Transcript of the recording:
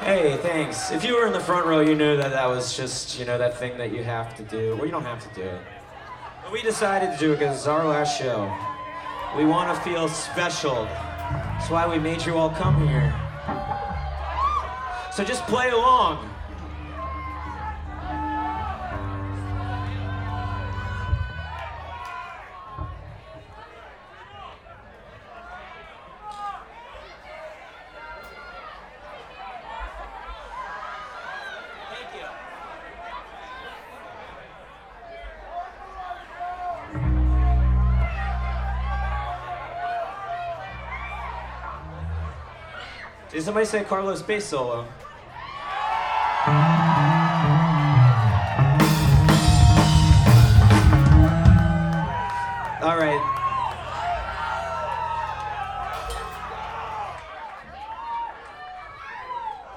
thanks. If you were in the front row, you knew that that was just, you know, that thing that you have to do. Well, you don't have to do it. But we decided to do it because it's our last show. We want to feel special. That's why we made you all come here. So just play along. Did somebody say Carlos bass solo?